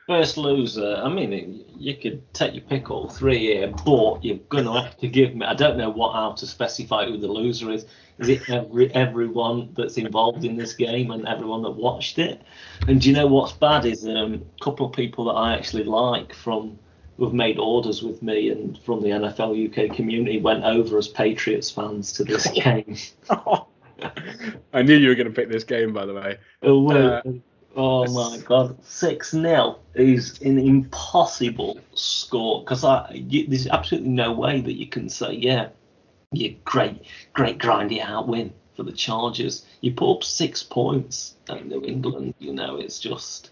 First loser, I mean, you could take your pick all three here, but you're going to have to give me. I don't know what how to specify who the loser is. Is it every everyone that's involved in this game and everyone that watched it? And do you know what's bad is um, a couple of people that I actually like from who've made orders with me and from the NFL UK community went over as Patriots fans to this *laughs* game. *laughs* I knew you were going to pick this game, by the way. Oh, uh, Oh my god, six 0 is an impossible score because there's absolutely no way that you can say yeah, you great, great grindy out win for the Chargers. You put up six points at New England, you know it's just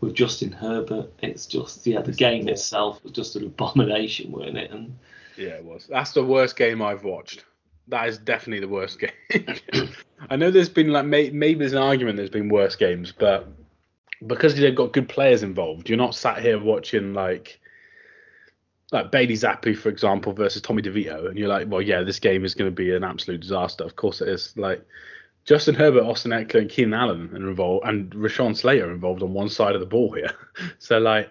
with Justin Herbert, it's just yeah the game itself was just an abomination, weren't it? And yeah, it was. That's the worst game I've watched that is definitely the worst game. *laughs* I know there's been like may, maybe there's an argument there's been worse games, but because they've got good players involved, you're not sat here watching like like Bailey Zappe, for example, versus Tommy DeVito, and you're like, well, yeah, this game is going to be an absolute disaster. Of course it is. Like Justin Herbert, Austin Ekeler, and Keenan Allen are involved, and Rashawn Slater involved on one side of the ball here. *laughs* so like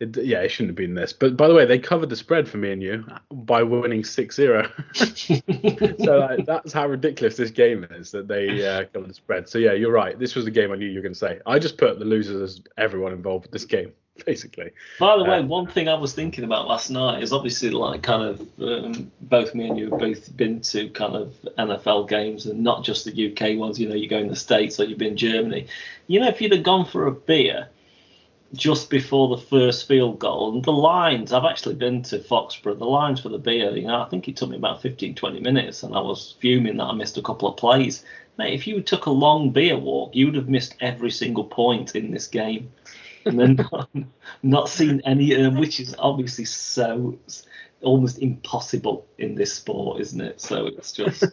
it, yeah, it shouldn't have been this. But by the way, they covered the spread for me and you by winning 6-0. *laughs* so like, that's how ridiculous this game is that they uh, covered the spread. So yeah, you're right. This was the game I knew you were going to say. I just put the losers as everyone involved with this game. *laughs* Basically. By the way, uh, one thing I was thinking about last night is obviously like kind of um, both me and you have both been to kind of NFL games and not just the UK ones. You know, you go in the States or you've been Germany. You know, if you'd have gone for a beer just before the first field goal. And the lines, I've actually been to Foxborough, the lines for the beer, you know, I think it took me about 15, 20 minutes and I was fuming that I missed a couple of plays. Mate, if you took a long beer walk, you would have missed every single point in this game. And then *laughs* not, not seen any, uh, which is obviously so almost impossible in this sport, isn't it? So it's just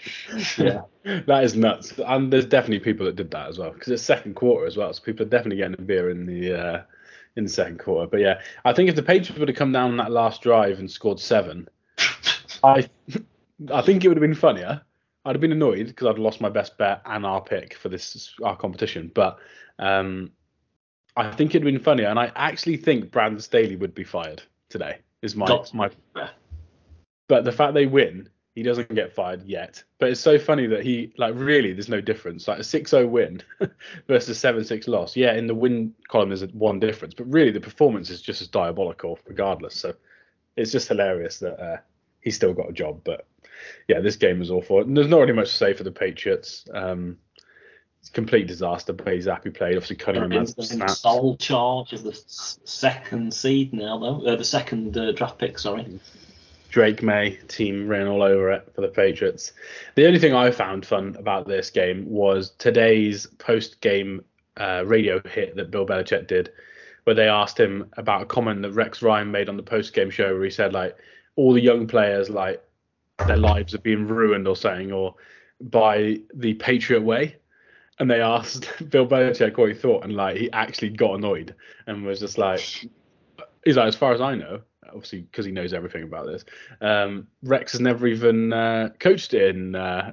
*laughs* yeah, that is nuts. And there's definitely people that did that as well because it's second quarter as well, so people are definitely getting a beer in the uh, in the second quarter. But yeah, I think if the Patriots would have come down on that last drive and scored seven, *laughs* I I think it would have been funnier. I'd have been annoyed because I'd lost my best bet and our pick for this our competition, but. Um, I think it'd been funnier, and I actually think Brandon Staley would be fired today. Is my my. But the fact they win, he doesn't get fired yet. But it's so funny that he like really there's no difference. Like a 6-0 win *laughs* versus 7-6 loss. Yeah, in the win column there's one difference, but really the performance is just as diabolical regardless. So it's just hilarious that uh, he's still got a job. But yeah, this game was awful. And there's not really much to say for the Patriots. Um, complete disaster. Bailey Zappe played. Obviously, Cunningham has snaps. Sole charge of the second seed now, though. Uh, the second uh, draft pick, sorry. Drake Maye team ran all over it for the Patriots. The only thing I found fun about this game was today's post-game uh, radio hit that Bill Belichick did, where they asked him about a comment that Rex Ryan made on the post-game show, where he said like all the young players like their lives are being ruined or something, or by the Patriot way and they asked *laughs* Bill Belichick what he thought, and like he actually got annoyed and was just like, he's like, as far as I know, obviously because he knows everything about this, um, Rex has never even uh, coached in uh,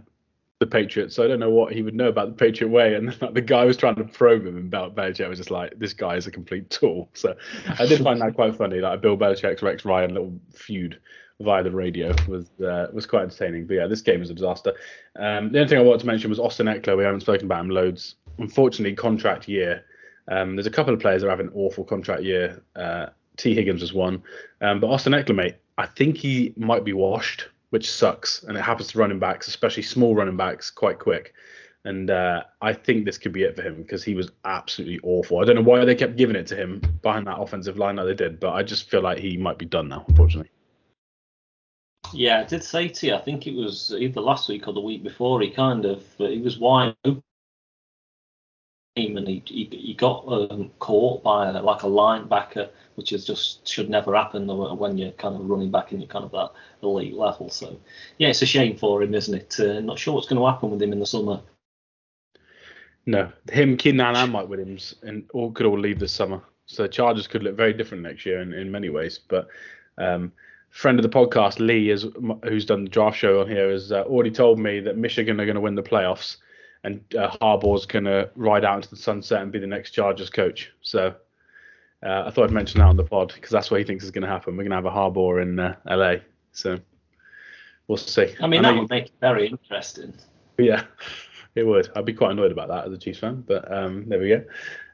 the Patriots, so I don't know what he would know about the Patriot way. And *laughs* like, the guy was trying to probe him, and Bill Belichick was just like, this guy is a complete tool. So I did find that quite funny, like Bill Belichick's Rex Ryan little feud via the radio was uh, was quite entertaining. But yeah, this game was a disaster. Um, the only thing I wanted to mention was Austin Ekeler. We haven't spoken about him loads. Unfortunately, contract year. Um, there's a couple of players that are having an awful contract year. Uh, Tee Higgins was one, um, but Austin Ekeler, mate, I think he might be washed, which sucks, and it happens to running backs, especially small running backs, quite quick. And uh, I think this could be it for him because he was absolutely awful. I don't know why they kept giving it to him behind that offensive line like they did, but I just feel like he might be done now, unfortunately. Yeah, I did say to you, I think it was either last week or the week before, he kind of uh, he was wide open and he, he, he got um, caught by like a linebacker, which is just should never happen when you're kind of running back and you're kind of that elite level. So yeah, it's a shame for him, isn't it? Uh, not sure what's going to happen with him in the summer. No, him, Keenan, and Mike Williams, and all could all leave this summer. So Chargers could look very different next year in, in many ways. But um, friend of the podcast, Lee, is who's done the draft show on here, has uh, already told me that Michigan are going to win the playoffs, and uh, Harbaugh's going to ride out into the sunset and be the next Chargers coach. So uh, I thought I'd mention that on the pod because that's what he thinks is going to happen. We're going to have a Harbaugh in uh, LA, so we'll see. I mean, I that would make it very interesting. Yeah, *laughs* it would. I'd be quite annoyed about that as a Chiefs fan, but um, there we go.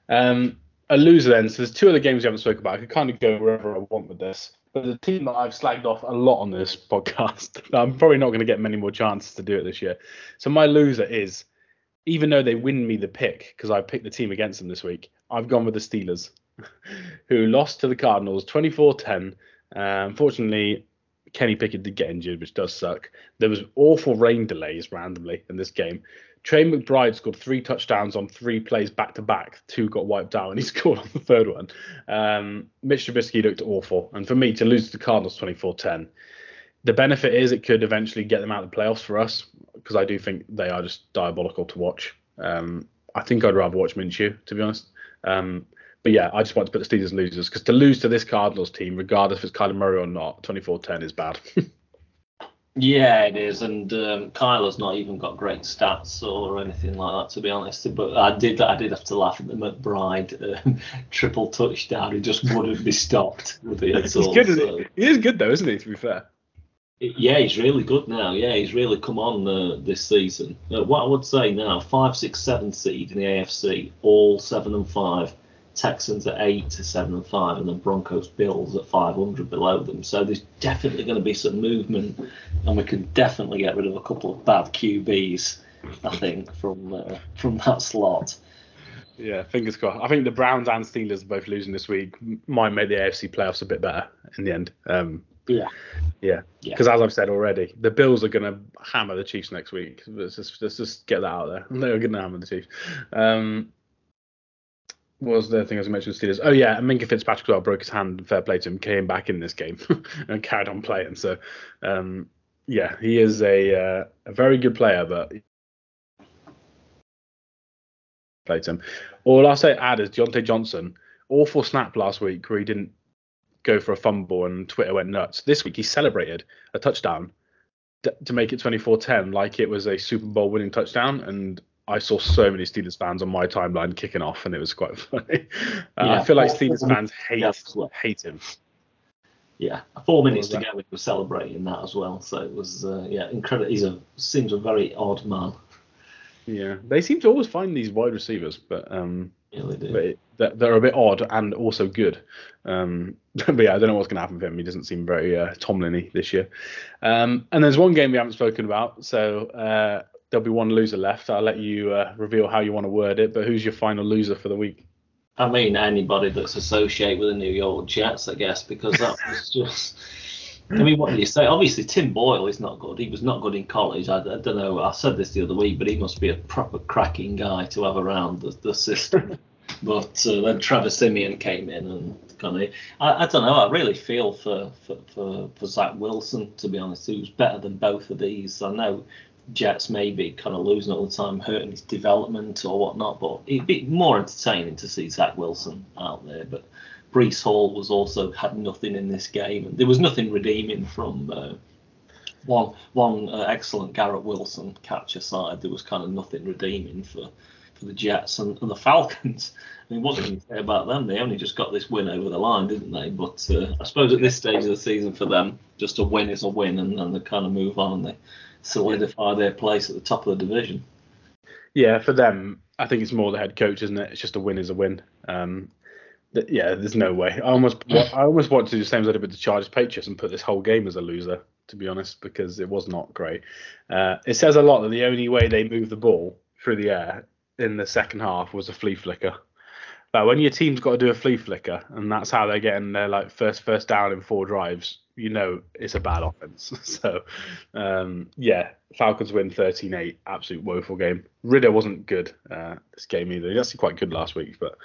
Um, a loser then. So there's two other games we haven't spoken about. I could kind of go wherever I want with this. But the team that I've slagged off a lot on this *laughs* podcast, I'm probably not going to get many more chances to do it this year. So my loser is, even though they win me the pick because I picked the team against them this week, I've gone with the Steelers, *laughs* who lost to the Cardinals 24-10. Uh, unfortunately, Kenny Pickett did get injured, which does suck. There was awful rain delays randomly in this game. Trey McBride scored three touchdowns on three plays back to back. Two got wiped out, and he *laughs* scored on the third one. Um, Mitch Trubisky looked awful. And for me to lose to the Cardinals 24 10, the benefit is it could eventually get them out of the playoffs for us because I do think they are just diabolical to watch. Um, I think I'd rather watch Minshew, to be honest. Um, but yeah, I just want to put the Steelers losers because to lose to this Cardinals team, regardless if it's Kyler Murray or not, 24 10 is bad. *laughs* Yeah, it is, and um, Kyler's not even got great stats or anything like that, to be honest. But I did, I did have to laugh at the McBride um, *laughs* triple touchdown. He just wouldn't be stopped with it. He's good, so. he? he is good though, isn't he? To be fair. Yeah, he's really good now. Yeah, he's really come on uh, this season. Uh, what I would say now, five, six, seven seed in the AFC, all seven and five. Texans at eight to seven and five, and then Broncos Bills at 500 below them. So there's definitely going to be some movement, and we can definitely get rid of a couple of bad QBs, I think, from uh, from that slot. Yeah, fingers crossed. I think the Browns and Steelers both losing this week might make the AFC playoffs a bit better in the end. Um, yeah. Yeah. Because yeah. as I've said already, the Bills are going to hammer the Chiefs next week. Let's just, let's just get that out there. *laughs* They're going to hammer the Chiefs. Um, was the thing I mentioned Steelers? Oh yeah, and Minkah Fitzpatrick well broke his hand. Fair play to him. Came back in this game *laughs* and carried on playing. So um, yeah, he is a uh, a very good player, but played him. All I'll say add is Diontae Johnson. Awful snap last week where he didn't go for a fumble and Twitter went nuts. This week he celebrated a touchdown to make it 24-10 like it was a Super Bowl winning touchdown and I saw so many Steelers fans on my timeline kicking off, and it was quite *laughs* funny. Uh, yeah, I feel like Steelers fans hate yeah, hate him. Yeah, four minutes to go, we were celebrating that as well. So it was, uh, yeah, incredible. He's a seems a very odd man. Yeah, they seem to always find these wide receivers, but um, yeah, they do. But they're a bit odd and also good. Um, *laughs* but yeah, I don't know what's going to happen with him. He doesn't seem very uh, Tomlin-y this year. Um, and there's one game we haven't spoken about. So uh, there'll be one loser left. I'll let you uh, reveal how you want to word it. But who's your final loser for the week? I mean, anybody that's associated with the New York Jets, I guess, because that *laughs* was just. I mean, what do you say? Obviously, Tim Boyle is not good. He was not good in college. I, I, don't know. I said this the other week, but he must be a proper cracking guy to have around the, the system. *laughs* but uh, then Trevor Siemian came in and kind of. I, I, don't know. I really feel for, for, for, for Zach Wilson, to be honest, who's better than both of these. I know Jets maybe kind of losing all the time, hurting his development or whatnot. But it'd be more entertaining to see Zach Wilson out there. But Breece Hall was also had nothing in this game, and there was nothing redeeming from uh, one one uh, excellent Garrett Wilson catch aside. There was kind of nothing redeeming for for the Jets and, and the Falcons. I mean, what can you say about them? They only just got this win over the line, didn't they? But uh, I suppose at this stage of the season for them, just a win is a win, and then they kind of move on and they solidify their place at the top of the division. Yeah, for them, I think it's more the head coach, isn't it? It's just a win is a win. Um, th- yeah, there's no way. I almost, *laughs* I almost want to do the same as I did with the Chargers Patriots and put this whole game as a loser, to be honest, because it was not great. Uh, it says a lot that the only way they moved the ball through the air in the second half was a flea flicker. But when your team's got to do a flea flicker, and that's how they're getting their like first first down in four drives, you know it's a bad offense. *laughs* so um, yeah, Falcons win 13-8, absolute woeful game. Ridder wasn't good uh, this game either. He actually quite good last week, but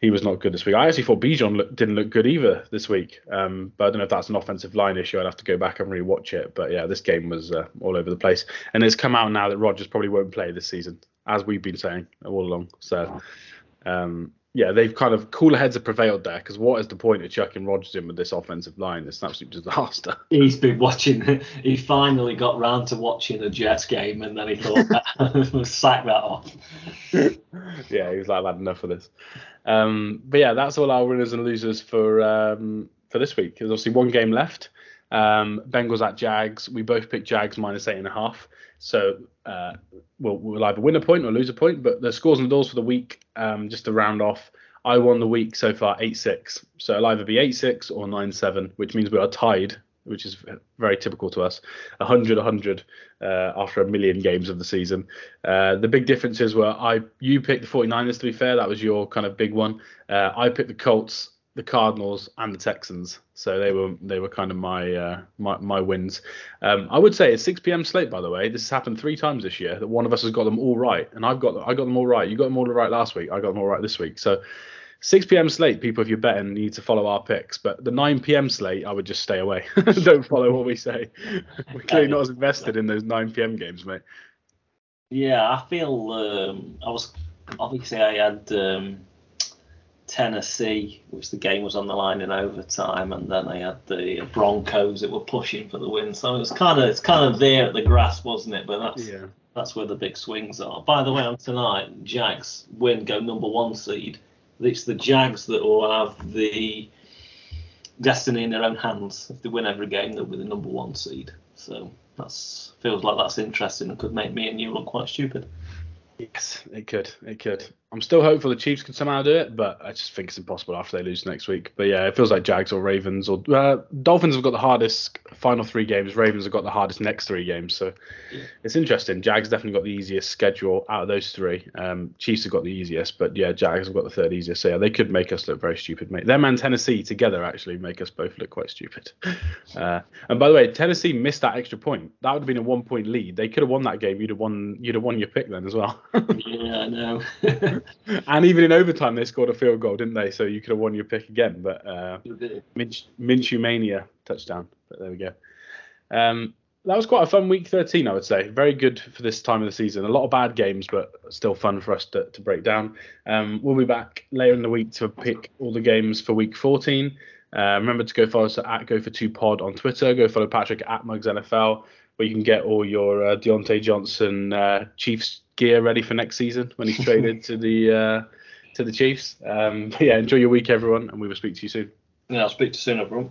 he was not good this week. I actually thought Bijan look, didn't look good either this week, um, but I don't know if that's an offensive line issue. I'd have to go back and rewatch it. But yeah, this game was uh, all over the place, and it's come out now that Rodgers probably won't play this season, as we've been saying all along. So um, yeah, they've kind of cooler heads have prevailed there because what is the point of chucking Rodgers in with this offensive line? It's an absolute disaster. *laughs* He's been watching. He finally got round to watching a Jets game, and then he thought, *laughs* sack that off. *laughs* yeah, he was like, I've had enough of this. Um, but yeah, that's all our winners and losers for um, for this week. There's obviously one game left. Um, Bengals at Jags. We both picked Jags minus eight and a half. So uh, we'll, we'll either win a point or lose a point. But the scores and the doors for the week, um, just to round off, I won the week so far 8 6. So it'll either be 8 6 or 9 7, which means we are tied, which is very typical to us. 100 100 uh, after a million games of the season. Uh, the big differences were I you picked the 49ers, to be fair. That was your kind of big one. Uh, I picked the Colts the Cardinals and the Texans. So they were they were kind of my uh, my, my wins. Um, I would say it's 6 p.m. slate by the way. This has happened three times this year that one of us has got them all right, and I've got I got them all right. You got them all right last week. I got them all right this week. So 6 p.m. slate, people, if you're betting, need to follow our picks. But the 9 p.m. slate, I would just stay away. *laughs* Don't follow what we say. We're clearly not as invested in those 9 p.m. games, mate. Yeah, I feel um, I was obviously I had. Um, Tennessee, which the game was on the line in overtime, and then they had the Broncos that were pushing for the win. So it was kind of it's kind of there at the grass, wasn't it? But that's Yeah. that's where the big swings are. By the way, on tonight, Jags win, go number one seed. It's the Jags that will have the destiny in their own hands. If they win every game, they'll be the number one seed. So that's feels like that's interesting and could make me and you look quite stupid. Yes, it could. It could. I'm still hopeful the Chiefs can somehow do it, but I just think it's impossible after they lose next week. But yeah, it feels like Jags or Ravens or uh, Dolphins have got the hardest final three games. Ravens have got the hardest next three games. So it's interesting. Jags definitely got the easiest schedule out of those three. Um, Chiefs have got the easiest, but yeah, Jags have got the third easiest. So yeah, they could make us look very stupid, mate. Them and Tennessee together actually make us both look quite stupid. *laughs* Uh, and by the way, Tennessee missed that extra point. That would have been a one point lead. They could have won that game. You'd have won. You'd have won your pick then as well. *laughs* yeah, I know. *laughs* *laughs* and even in overtime, they scored a field goal, didn't they? So you could have won your pick again. But uh, Minch, Minshew mania touchdown. But there we go. Um, that was quite a fun week 13, I would say. Very good for this time of the season. A lot of bad games, but still fun for us to, to break down. Um, we'll be back later in the week to pick all the games for week 14. Uh, remember to go follow us at Go for Two Pod on Twitter. Go follow Patrick at Mugs NFL, where you can get all your uh, Diontae Johnson uh, Chiefs gear ready for next season when he's traded *laughs* to the uh, to the Chiefs. Um, *laughs* yeah, enjoy your week, everyone, and we will speak to you soon. yeah, I'll speak to you soon, everyone.